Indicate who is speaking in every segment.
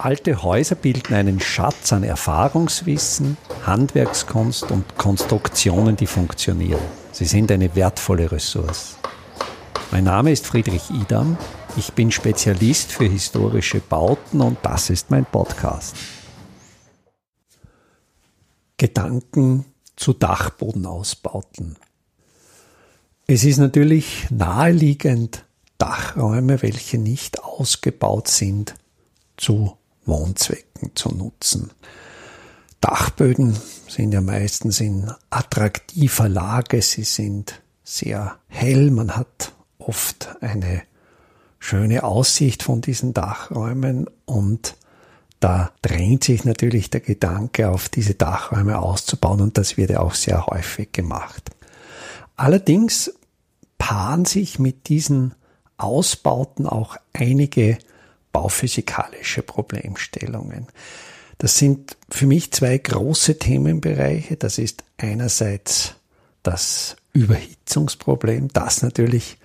Speaker 1: Alte Häuser bilden einen Schatz an Erfahrungswissen, Handwerkskunst und Konstruktionen, die funktionieren. Sie sind eine wertvolle Ressource. Mein Name ist Friedrich Idam. Ich bin Spezialist für historische Bauten und das ist mein Podcast. Gedanken zu Dachbodenausbauten. Es ist natürlich naheliegend, Dachräume, welche nicht ausgebaut sind, zu Wohnzwecken zu nutzen. Dachböden sind ja meistens in attraktiver Lage, sie sind sehr hell, man hat oft eine schöne Aussicht von diesen Dachräumen und da drängt sich natürlich der Gedanke, auf diese Dachräume auszubauen und das wird ja auch sehr häufig gemacht. Allerdings paaren sich mit diesen Ausbauten auch einige bauphysikalische Problemstellungen. Das sind für mich zwei große Themenbereiche. Das ist einerseits das Überhitzungsproblem, das natürlich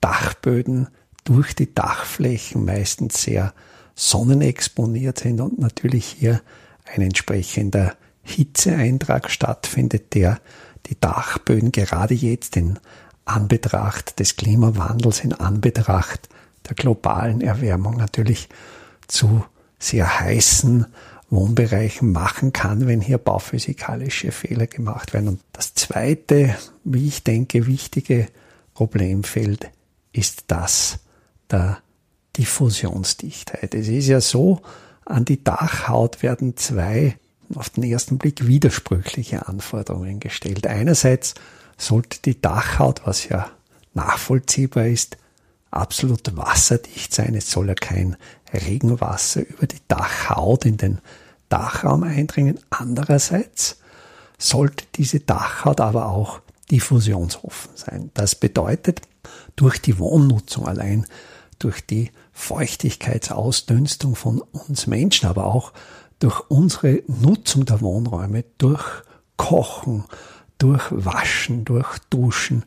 Speaker 1: Dachböden durch die Dachflächen meistens sehr sonnenexponiert sind und natürlich hier ein entsprechender Hitzeeintrag stattfindet, der die Dachböden gerade jetzt in Anbetracht des Klimawandels, in Anbetracht der globalen Erwärmung natürlich zu sehr heißen Wohnbereichen machen kann, wenn hier bauphysikalische Fehler gemacht werden. Und das zweite, wie ich denke, wichtige Problemfeld ist das der Diffusionsdichtheit. Es ist ja so, an die Dachhaut werden zwei auf den ersten Blick widersprüchliche Anforderungen gestellt. Einerseits sollte die Dachhaut, was ja nachvollziehbar ist, absolut wasserdicht sein. Es soll ja kein Regenwasser über die Dachhaut in den Dachraum eindringen. Andererseits sollte diese Dachhaut aber auch diffusionsoffen sein. Das bedeutet, durch die Wohnnutzung allein, durch die Feuchtigkeitsausdünstung von uns Menschen, aber auch durch unsere Nutzung der Wohnräume, durch Kochen, durch Waschen, durch Duschen.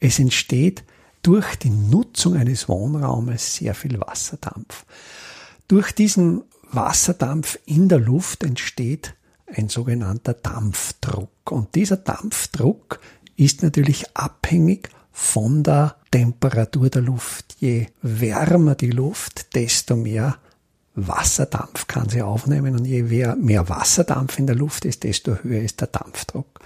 Speaker 1: Es entsteht durch die Nutzung eines Wohnraumes sehr viel Wasserdampf. Durch diesen Wasserdampf in der Luft entsteht ein sogenannter Dampfdruck. Und dieser Dampfdruck ist natürlich abhängig von der Temperatur der Luft. Je wärmer die Luft, desto mehr Wasserdampf kann sie aufnehmen und je mehr Wasserdampf in der Luft ist, desto höher ist der Dampfdruck.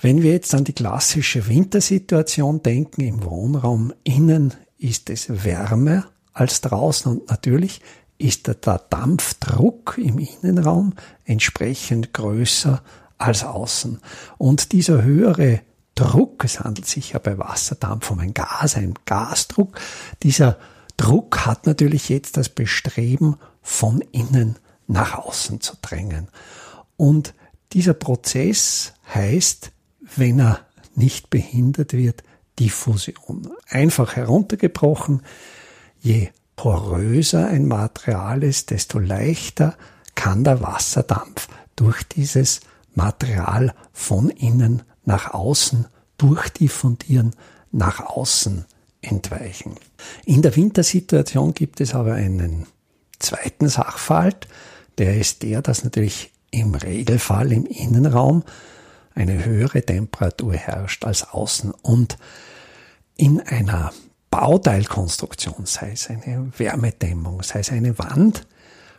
Speaker 1: Wenn wir jetzt an die klassische Wintersituation denken, im Wohnraum innen ist es wärmer als draußen und natürlich ist der Dampfdruck im Innenraum entsprechend größer als außen. Und dieser höhere Druck, es handelt sich ja bei Wasserdampf um ein Gas, ein Gasdruck, dieser Druck hat natürlich jetzt das Bestreben, von innen nach außen zu drängen. Und dieser Prozess heißt, wenn er nicht behindert wird, Diffusion. Einfach heruntergebrochen, je poröser ein Material ist, desto leichter kann der Wasserdampf durch dieses Material von innen nach außen durchdiffundieren, nach außen entweichen. In der Wintersituation gibt es aber einen zweiten Sachverhalt, der ist der, dass natürlich im Regelfall im Innenraum eine höhere Temperatur herrscht als außen und in einer Bauteilkonstruktion, sei es eine Wärmedämmung, sei es eine Wand,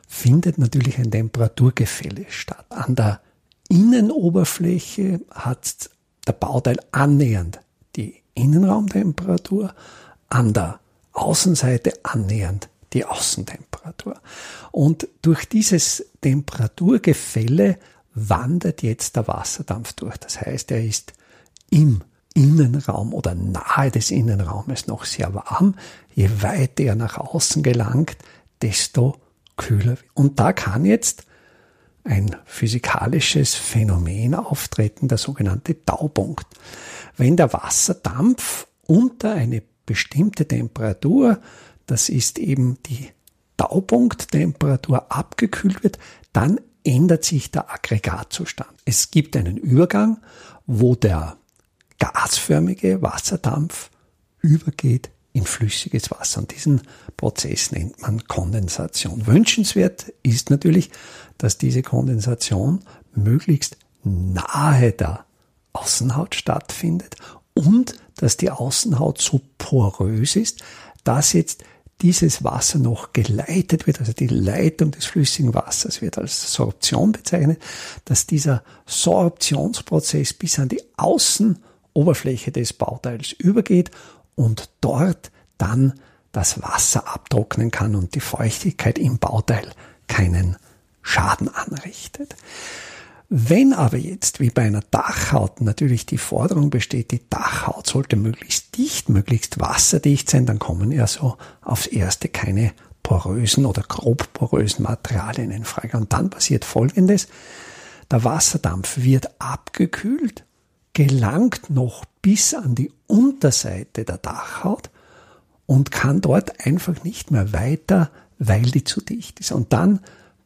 Speaker 1: findet natürlich ein Temperaturgefälle statt. An der Innenoberfläche hat der Bauteil annähernd die Innenraumtemperatur, an der Außenseite annähernd die Außentemperatur. Und durch dieses Temperaturgefälle wandert jetzt der Wasserdampf durch. Das heißt, er ist im Innenraum oder nahe des Innenraumes noch sehr warm. Je weiter er nach außen gelangt, desto kühler. Und da kann jetzt ein physikalisches Phänomen auftreten, der sogenannte Taupunkt. Wenn der Wasserdampf unter eine bestimmte Temperatur, das ist eben die Taupunkttemperatur, abgekühlt wird, dann ändert sich der Aggregatzustand. Es gibt einen Übergang, wo der gasförmige Wasserdampf übergeht in flüssiges Wasser. Und diesen Prozess nennt man Kondensation. Wünschenswert ist natürlich, dass diese Kondensation möglichst nahe der Außenhaut stattfindet und dass die Außenhaut so porös ist, dass jetzt dieses Wasser noch geleitet wird, also die Leitung des flüssigen Wassers wird als Sorption bezeichnet, dass dieser Sorptionsprozess bis an die Außenoberfläche des Bauteils übergeht und dort dann das Wasser abtrocknen kann und die Feuchtigkeit im Bauteil keinen Schaden anrichtet. Wenn aber jetzt, wie bei einer Dachhaut, natürlich die Forderung besteht, die Dachhaut sollte möglichst dicht, möglichst wasserdicht sein, dann kommen ja so aufs erste keine porösen oder grob porösen Materialien in Frage. Und dann passiert Folgendes. Der Wasserdampf wird abgekühlt, gelangt noch bis an die Unterseite der Dachhaut und kann dort einfach nicht mehr weiter, weil die zu dicht ist. Und dann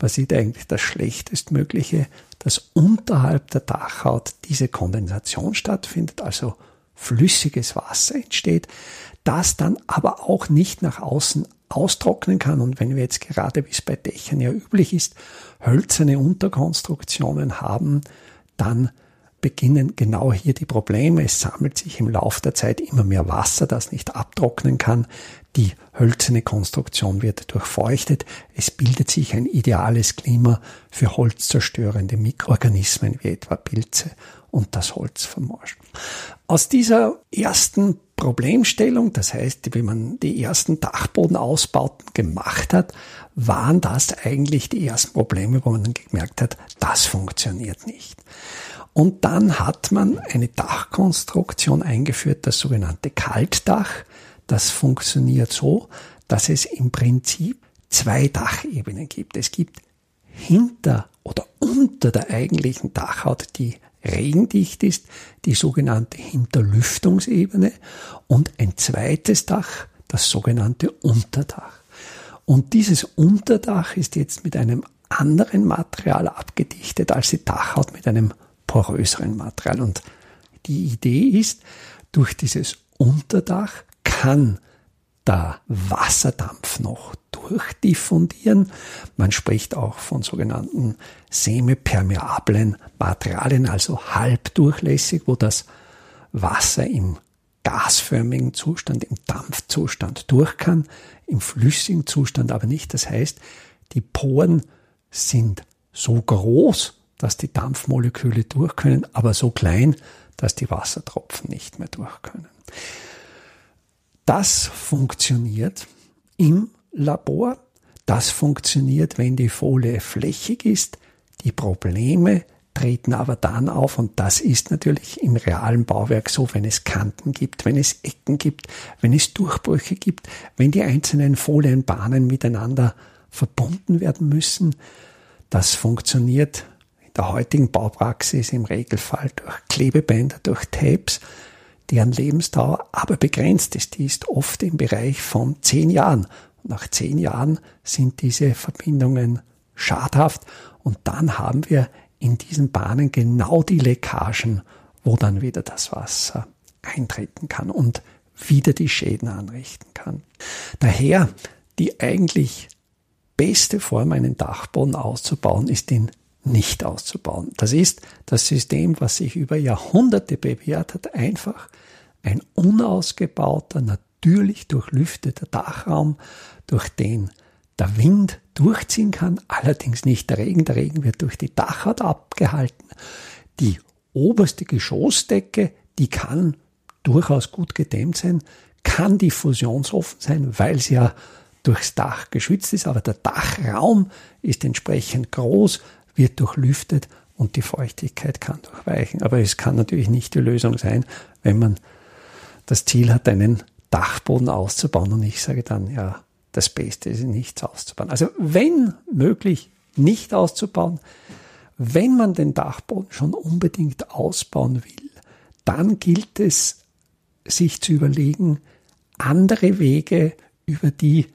Speaker 1: passiert eigentlich das Schlechtestmögliche, dass unterhalb der Dachhaut diese Kondensation stattfindet, also flüssiges Wasser entsteht, das dann aber auch nicht nach außen austrocknen kann. Und wenn wir jetzt gerade, wie es bei Dächern ja üblich ist, hölzerne Unterkonstruktionen haben, dann beginnen genau hier die Probleme. Es sammelt sich im Laufe der Zeit immer mehr Wasser, das nicht abtrocknen kann. Die hölzerne Konstruktion wird durchfeuchtet. Es bildet sich ein ideales Klima für holzzerstörende Mikroorganismen wie etwa Pilze und das Holz vermorscht. Aus dieser ersten Problemstellung, das heißt, wie man die ersten Dachbodenausbauten gemacht hat, waren das eigentlich die ersten Probleme, wo man dann gemerkt hat, das funktioniert nicht. Und dann hat man eine Dachkonstruktion eingeführt, das sogenannte Kaltdach. Das funktioniert so, dass es im Prinzip zwei Dachebenen gibt. Es gibt hinter oder unter der eigentlichen Dachhaut, die regendicht ist, die sogenannte Hinterlüftungsebene und ein zweites Dach, das sogenannte Unterdach. Und dieses Unterdach ist jetzt mit einem anderen Material abgedichtet als die Dachhaut mit einem poröseren Material. Und die Idee ist, durch dieses Unterdach kann der Wasserdampf noch durchdiffundieren. Man spricht auch von sogenannten semipermeablen Materialien, also halbdurchlässig, wo das Wasser im gasförmigen Zustand, im Dampfzustand durch kann, im flüssigen Zustand aber nicht. Das heißt, die Poren sind so groß, dass die Dampfmoleküle durch können, aber so klein, dass die Wassertropfen nicht mehr durch können. Das funktioniert im Labor. Das funktioniert, wenn die Folie flächig ist. Die Probleme treten aber dann auf und das ist natürlich im realen Bauwerk so, wenn es Kanten gibt, wenn es Ecken gibt, wenn es Durchbrüche gibt, wenn die einzelnen Folienbahnen miteinander verbunden werden müssen. Das funktioniert der heutigen Baupraxis im Regelfall durch Klebebänder, durch Tapes, deren Lebensdauer aber begrenzt ist. Die ist oft im Bereich von zehn Jahren. nach zehn Jahren sind diese Verbindungen schadhaft und dann haben wir in diesen Bahnen genau die Leckagen, wo dann wieder das Wasser eintreten kann und wieder die Schäden anrichten kann. Daher die eigentlich beste Form, einen Dachboden auszubauen, ist in nicht auszubauen. Das ist das System, was sich über Jahrhunderte bewährt hat, einfach ein unausgebauter, natürlich durchlüfteter Dachraum, durch den der Wind durchziehen kann, allerdings nicht der Regen. Der Regen wird durch die Dachhaut abgehalten. Die oberste Geschossdecke, die kann durchaus gut gedämmt sein, kann diffusionsoffen sein, weil sie ja durchs Dach geschützt ist, aber der Dachraum ist entsprechend groß, wird durchlüftet und die Feuchtigkeit kann durchweichen. Aber es kann natürlich nicht die Lösung sein, wenn man das Ziel hat, einen Dachboden auszubauen und ich sage dann, ja, das Beste ist nichts auszubauen. Also wenn möglich, nicht auszubauen. Wenn man den Dachboden schon unbedingt ausbauen will, dann gilt es, sich zu überlegen, andere Wege, über die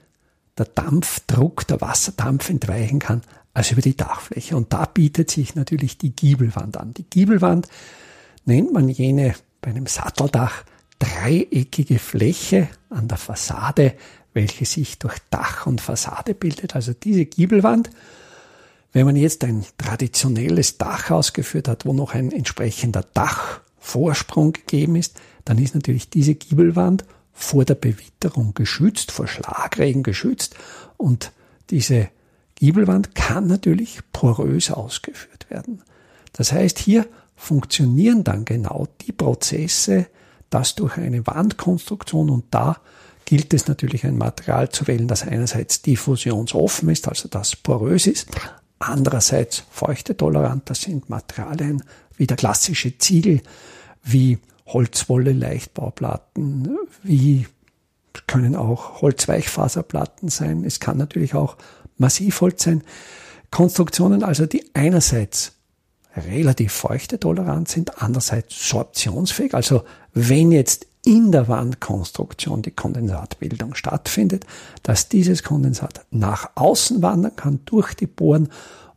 Speaker 1: der Dampfdruck, der Wasserdampf entweichen kann, als über die Dachfläche. Und da bietet sich natürlich die Giebelwand an. Die Giebelwand nennt man jene bei einem Satteldach dreieckige Fläche an der Fassade, welche sich durch Dach und Fassade bildet. Also diese Giebelwand, wenn man jetzt ein traditionelles Dach ausgeführt hat, wo noch ein entsprechender Dachvorsprung gegeben ist, dann ist natürlich diese Giebelwand vor der Bewitterung geschützt, vor Schlagregen geschützt und diese Giebelwand kann natürlich porös ausgeführt werden. Das heißt, hier funktionieren dann genau die Prozesse, dass durch eine Wandkonstruktion und da gilt es natürlich ein Material zu wählen, das einerseits diffusionsoffen ist, also das porös ist, andererseits feuchtetolerant, das sind Materialien wie der klassische Ziegel, wie Holzwolle, Leichtbauplatten, wie können auch Holzweichfaserplatten sein. Es kann natürlich auch Massivholz sein. Konstruktionen also, die einerseits relativ feuchtetolerant sind, andererseits sorptionsfähig. Also wenn jetzt in der Wandkonstruktion die Kondensatbildung stattfindet, dass dieses Kondensat nach außen wandern kann durch die Bohren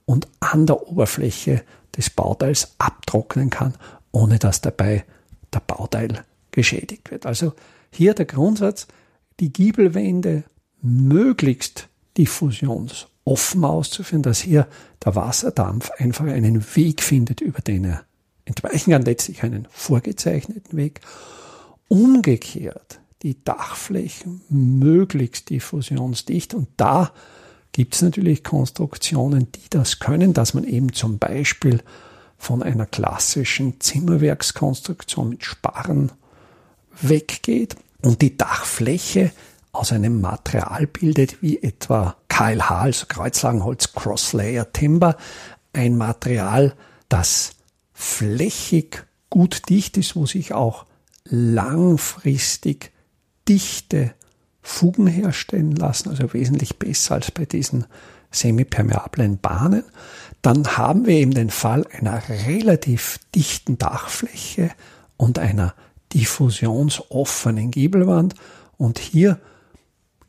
Speaker 1: und an der Oberfläche des Bauteils abtrocknen kann, ohne dass dabei der Bauteil geschädigt wird. Also hier der Grundsatz, die Giebelwände möglichst diffusionsoffen auszuführen, dass hier der Wasserdampf einfach einen Weg findet, über den er entweichen kann, letztlich einen vorgezeichneten Weg. Umgekehrt die Dachflächen möglichst diffusionsdicht und da gibt es natürlich Konstruktionen, die das können, dass man eben zum Beispiel von einer klassischen Zimmerwerkskonstruktion mit Sparren weggeht und die Dachfläche aus einem Material bildet, wie etwa KLH, also Kreuzlagenholz Crosslayer Timber, ein Material, das flächig gut dicht ist, wo sich auch langfristig dichte Fugen herstellen lassen, also wesentlich besser als bei diesen semipermeablen Bahnen. Dann haben wir eben den Fall einer relativ dichten Dachfläche und einer diffusionsoffenen Giebelwand. Und hier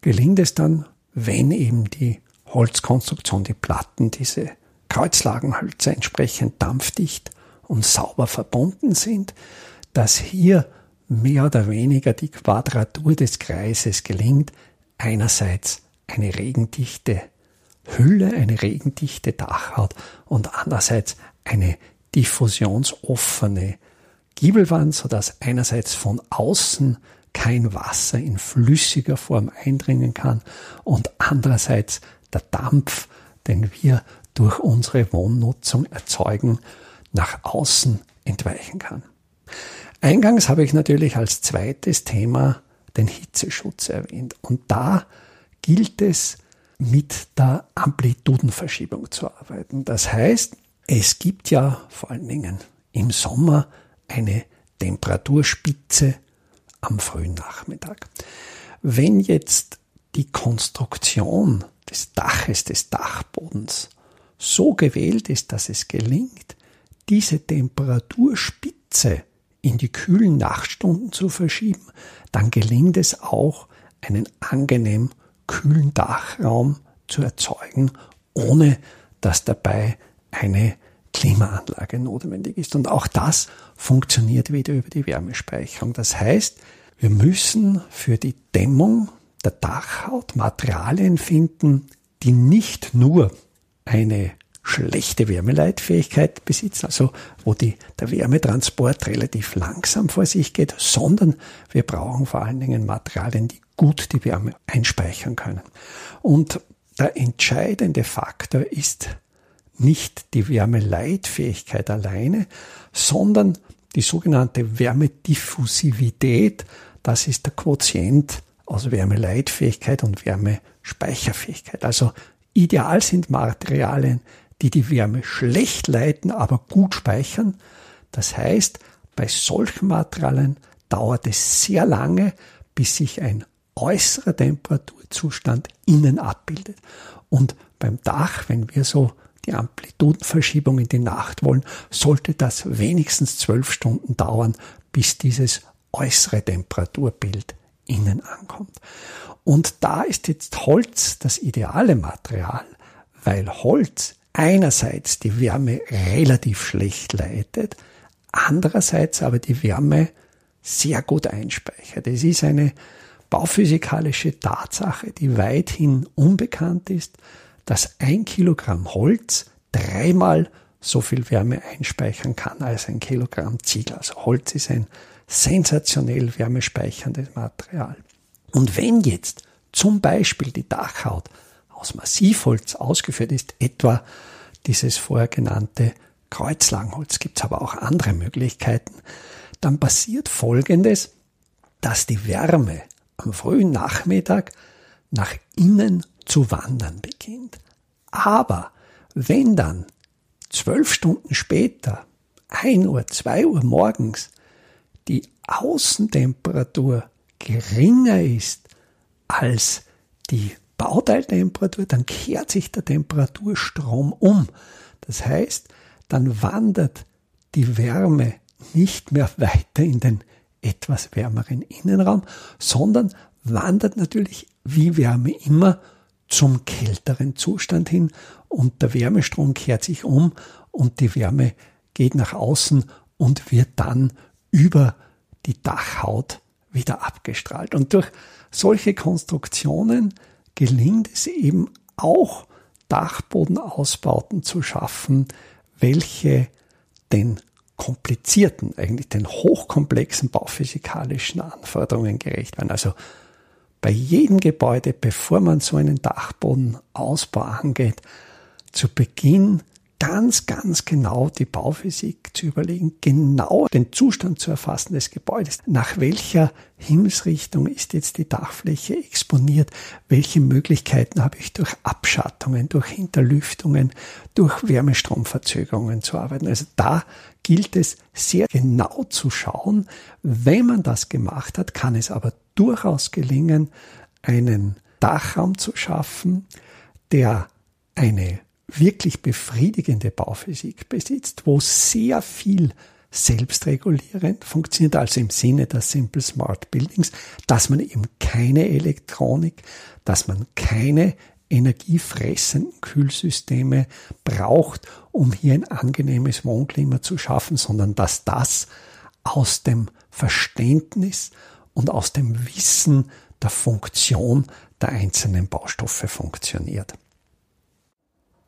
Speaker 1: gelingt es dann, wenn eben die Holzkonstruktion, die Platten, diese Kreuzlagenhölzer entsprechend dampfdicht und sauber verbunden sind, dass hier mehr oder weniger die Quadratur des Kreises gelingt. Einerseits eine regendichte Hülle, eine regendichte Dachhaut und andererseits eine diffusionsoffene Giebelwand, sodass einerseits von außen kein Wasser in flüssiger Form eindringen kann und andererseits der Dampf, den wir durch unsere Wohnnutzung erzeugen, nach außen entweichen kann. Eingangs habe ich natürlich als zweites Thema den Hitzeschutz erwähnt und da gilt es mit der Amplitudenverschiebung zu arbeiten. Das heißt, es gibt ja vor allen Dingen im Sommer eine Temperaturspitze am frühen Nachmittag. Wenn jetzt die Konstruktion des Daches, des Dachbodens so gewählt ist, dass es gelingt, diese Temperaturspitze in die kühlen Nachtstunden zu verschieben, dann gelingt es auch, einen angenehm kühlen Dachraum zu erzeugen, ohne dass dabei eine Klimaanlage notwendig ist. Und auch das funktioniert wieder über die Wärmespeicherung. Das heißt, wir müssen für die Dämmung der Dachhaut Materialien finden, die nicht nur eine schlechte Wärmeleitfähigkeit besitzen, also wo die, der Wärmetransport relativ langsam vor sich geht, sondern wir brauchen vor allen Dingen Materialien, die gut die Wärme einspeichern können. Und der entscheidende Faktor ist nicht die Wärmeleitfähigkeit alleine, sondern die sogenannte Wärmediffusivität. Das ist der Quotient aus Wärmeleitfähigkeit und Wärmespeicherfähigkeit. Also ideal sind Materialien, die die Wärme schlecht leiten, aber gut speichern. Das heißt, bei solchen Materialien dauert es sehr lange, bis sich ein äußerer Temperaturzustand innen abbildet. Und beim Dach, wenn wir so die Amplitudenverschiebung in die Nacht wollen, sollte das wenigstens zwölf Stunden dauern, bis dieses äußere Temperaturbild innen ankommt. Und da ist jetzt Holz das ideale Material, weil Holz einerseits die Wärme relativ schlecht leitet, andererseits aber die Wärme sehr gut einspeichert. Es ist eine bauphysikalische Tatsache, die weithin unbekannt ist, dass ein Kilogramm Holz dreimal so viel Wärme einspeichern kann als ein Kilogramm Ziegel. Also Holz ist ein sensationell wärmespeicherndes Material. Und wenn jetzt zum Beispiel die Dachhaut aus Massivholz ausgeführt ist, etwa dieses vorher genannte Kreuzlangholz, gibt es aber auch andere Möglichkeiten, dann passiert Folgendes, dass die Wärme am frühen Nachmittag nach innen zu wandern beginnt. Aber wenn dann zwölf Stunden später, ein Uhr, zwei Uhr morgens, die Außentemperatur geringer ist als die Bauteiltemperatur, dann kehrt sich der Temperaturstrom um. Das heißt, dann wandert die Wärme nicht mehr weiter in den etwas wärmeren Innenraum, sondern wandert natürlich wie Wärme immer zum kälteren Zustand hin und der Wärmestrom kehrt sich um und die Wärme geht nach außen und wird dann über die Dachhaut wieder abgestrahlt. Und durch solche Konstruktionen gelingt es eben auch, Dachbodenausbauten zu schaffen, welche den komplizierten, eigentlich den hochkomplexen bauphysikalischen Anforderungen gerecht werden. Also bei jedem Gebäude, bevor man so einen Dachbodenausbau angeht, zu Beginn ganz, ganz genau die Bauphysik zu überlegen, genau den Zustand zu erfassen des Gebäudes. Nach welcher Himmelsrichtung ist jetzt die Dachfläche exponiert? Welche Möglichkeiten habe ich durch Abschattungen, durch Hinterlüftungen, durch Wärmestromverzögerungen zu arbeiten? Also da gilt es sehr genau zu schauen. Wenn man das gemacht hat, kann es aber durchaus gelingen, einen Dachraum zu schaffen, der eine wirklich befriedigende Bauphysik besitzt, wo sehr viel selbstregulierend funktioniert, also im Sinne der Simple Smart Buildings, dass man eben keine Elektronik, dass man keine energiefressenden Kühlsysteme braucht, um hier ein angenehmes Wohnklima zu schaffen, sondern dass das aus dem Verständnis und aus dem Wissen der Funktion der einzelnen Baustoffe funktioniert.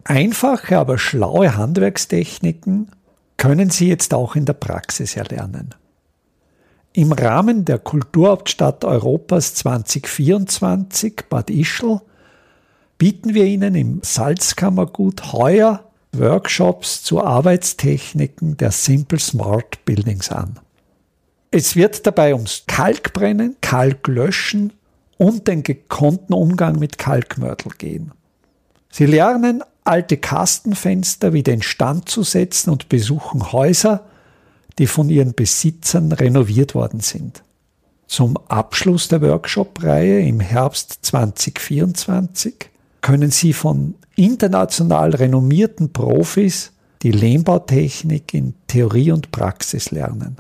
Speaker 1: Einfache, aber schlaue Handwerkstechniken können Sie jetzt auch in der Praxis erlernen. Im Rahmen der Kulturhauptstadt Europas 2024 Bad Ischl bieten wir Ihnen im Salzkammergut heuer Workshops zu Arbeitstechniken der Simple Smart Buildings an. Es wird dabei ums Kalkbrennen, Kalklöschen und den gekonnten Umgang mit Kalkmörtel gehen. Sie lernen alte Kastenfenster wieder instand zu setzen und besuchen Häuser, die von ihren Besitzern renoviert worden sind. Zum Abschluss der Workshop-Reihe im Herbst 2024 können Sie von international renommierten Profis die Lehmbautechnik in Theorie und Praxis lernen.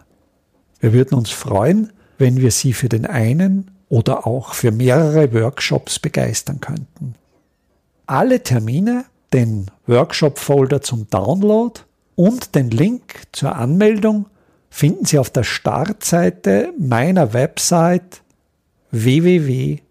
Speaker 1: Wir würden uns freuen, wenn wir Sie für den einen oder auch für mehrere Workshops begeistern könnten. Alle Termine den Workshop-Folder zum Download und den Link zur Anmeldung finden Sie auf der Startseite meiner Website www.idam.at.